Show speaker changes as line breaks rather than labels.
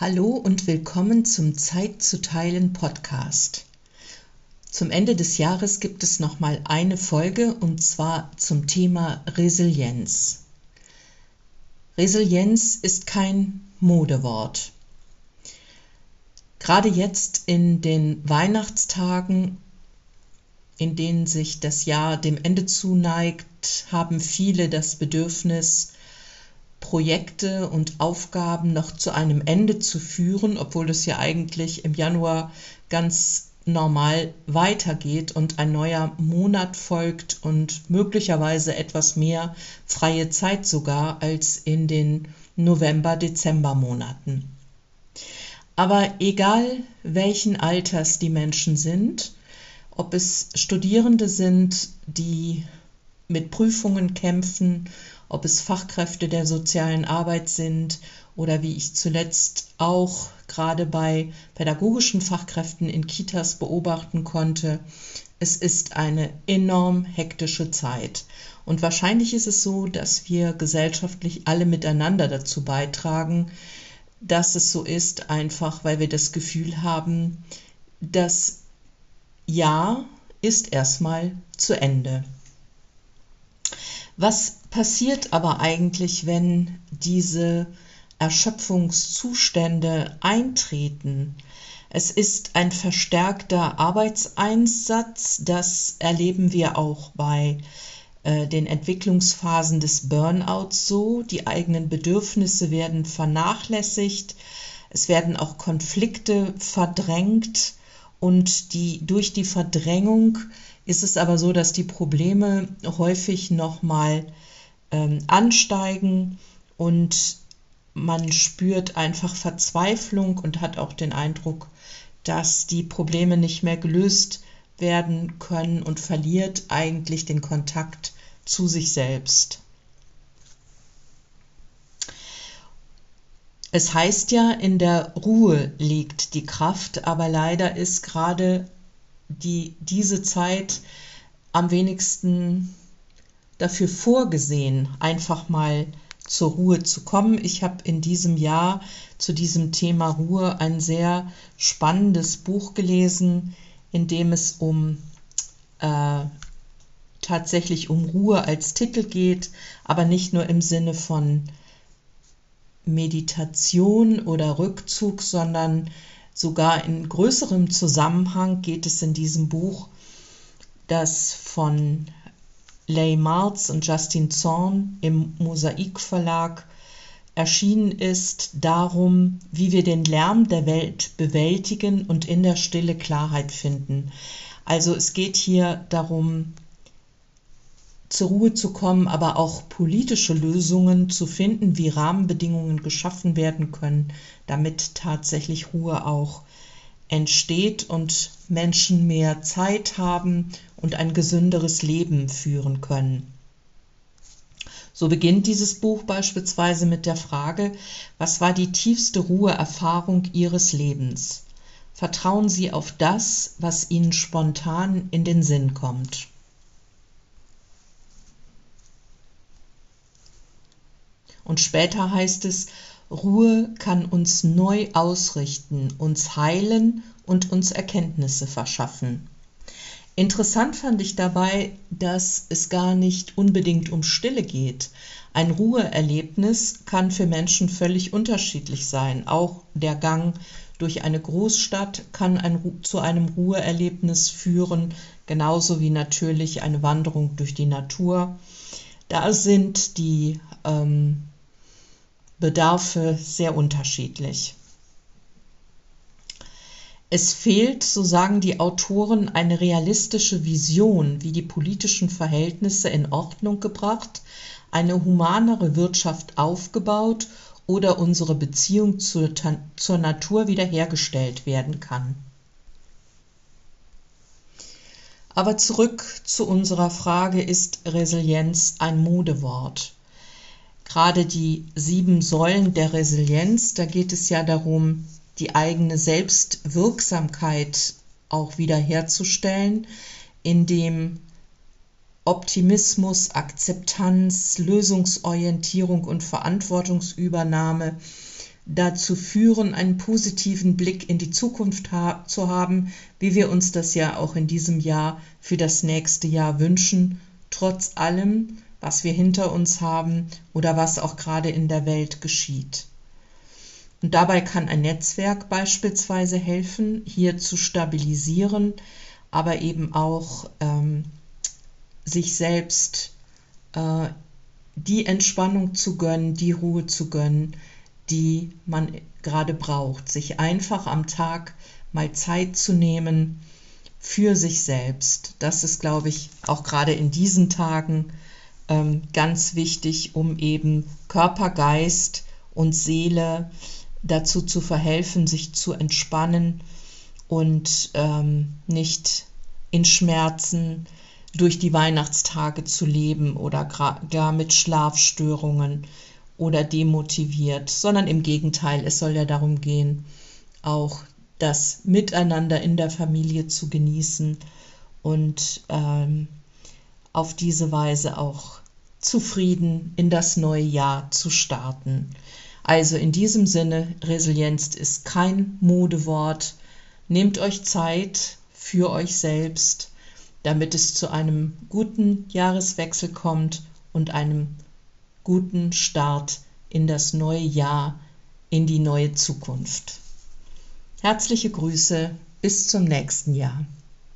Hallo und willkommen zum Zeit zu teilen Podcast. Zum Ende des Jahres gibt es noch mal eine Folge und zwar zum Thema Resilienz. Resilienz ist kein Modewort. Gerade jetzt in den Weihnachtstagen, in denen sich das Jahr dem Ende zuneigt, haben viele das Bedürfnis, Projekte und Aufgaben noch zu einem Ende zu führen, obwohl es ja eigentlich im Januar ganz normal weitergeht und ein neuer Monat folgt und möglicherweise etwas mehr freie Zeit sogar als in den November-Dezember-Monaten. Aber egal welchen Alters die Menschen sind, ob es Studierende sind, die mit Prüfungen kämpfen ob es Fachkräfte der sozialen Arbeit sind oder wie ich zuletzt auch gerade bei pädagogischen Fachkräften in Kitas beobachten konnte. Es ist eine enorm hektische Zeit. Und wahrscheinlich ist es so, dass wir gesellschaftlich alle miteinander dazu beitragen, dass es so ist, einfach weil wir das Gefühl haben, das Jahr ist erstmal zu Ende. Was passiert aber eigentlich, wenn diese Erschöpfungszustände eintreten? Es ist ein verstärkter Arbeitseinsatz, das erleben wir auch bei äh, den Entwicklungsphasen des Burnouts so. Die eigenen Bedürfnisse werden vernachlässigt, es werden auch Konflikte verdrängt und die, durch die Verdrängung ist es aber so, dass die Probleme häufig nochmal ähm, ansteigen und man spürt einfach Verzweiflung und hat auch den Eindruck, dass die Probleme nicht mehr gelöst werden können und verliert eigentlich den Kontakt zu sich selbst. Es heißt ja, in der Ruhe liegt die Kraft, aber leider ist gerade die diese Zeit am wenigsten dafür vorgesehen, einfach mal zur Ruhe zu kommen. Ich habe in diesem Jahr zu diesem Thema Ruhe ein sehr spannendes Buch gelesen, in dem es um äh, tatsächlich um Ruhe als Titel geht, aber nicht nur im Sinne von Meditation oder Rückzug, sondern Sogar in größerem Zusammenhang geht es in diesem Buch, das von Leigh Marz und Justin Zorn im Mosaik Verlag erschienen ist, darum, wie wir den Lärm der Welt bewältigen und in der Stille Klarheit finden. Also es geht hier darum, zur Ruhe zu kommen, aber auch politische Lösungen zu finden, wie Rahmenbedingungen geschaffen werden können, damit tatsächlich Ruhe auch entsteht und Menschen mehr Zeit haben und ein gesünderes Leben führen können. So beginnt dieses Buch beispielsweise mit der Frage, was war die tiefste Ruheerfahrung Ihres Lebens? Vertrauen Sie auf das, was Ihnen spontan in den Sinn kommt. Und später heißt es, Ruhe kann uns neu ausrichten, uns heilen und uns Erkenntnisse verschaffen. Interessant fand ich dabei, dass es gar nicht unbedingt um Stille geht. Ein Ruheerlebnis kann für Menschen völlig unterschiedlich sein. Auch der Gang durch eine Großstadt kann ein, zu einem Ruheerlebnis führen, genauso wie natürlich eine Wanderung durch die Natur. Da sind die ähm, Bedarfe sehr unterschiedlich. Es fehlt, so sagen die Autoren, eine realistische Vision, wie die politischen Verhältnisse in Ordnung gebracht, eine humanere Wirtschaft aufgebaut oder unsere Beziehung zur, zur Natur wiederhergestellt werden kann. Aber zurück zu unserer Frage, ist Resilienz ein Modewort? Gerade die sieben Säulen der Resilienz, da geht es ja darum, die eigene Selbstwirksamkeit auch wiederherzustellen, indem Optimismus, Akzeptanz, Lösungsorientierung und Verantwortungsübernahme dazu führen, einen positiven Blick in die Zukunft ha zu haben, wie wir uns das ja auch in diesem Jahr für das nächste Jahr wünschen, trotz allem, was wir hinter uns haben oder was auch gerade in der Welt geschieht. Und dabei kann ein Netzwerk beispielsweise helfen, hier zu stabilisieren, aber eben auch ähm, sich selbst äh, die Entspannung zu gönnen, die Ruhe zu gönnen, die man gerade braucht. Sich einfach am Tag mal Zeit zu nehmen für sich selbst. Das ist, glaube ich, auch gerade in diesen Tagen ähm, ganz wichtig, um eben Körper, Geist und Seele dazu zu verhelfen, sich zu entspannen und ähm, nicht in Schmerzen durch die Weihnachtstage zu leben oder gar mit Schlafstörungen oder demotiviert, sondern im Gegenteil, es soll ja darum gehen, auch das Miteinander in der Familie zu genießen und ähm, auf diese Weise auch zufrieden in das neue Jahr zu starten. Also in diesem Sinne, Resilienz ist kein Modewort. Nehmt euch Zeit für euch selbst, damit es zu einem guten Jahreswechsel kommt und einem guten Start in das neue Jahr, in die neue Zukunft. Herzliche Grüße, bis zum nächsten Jahr.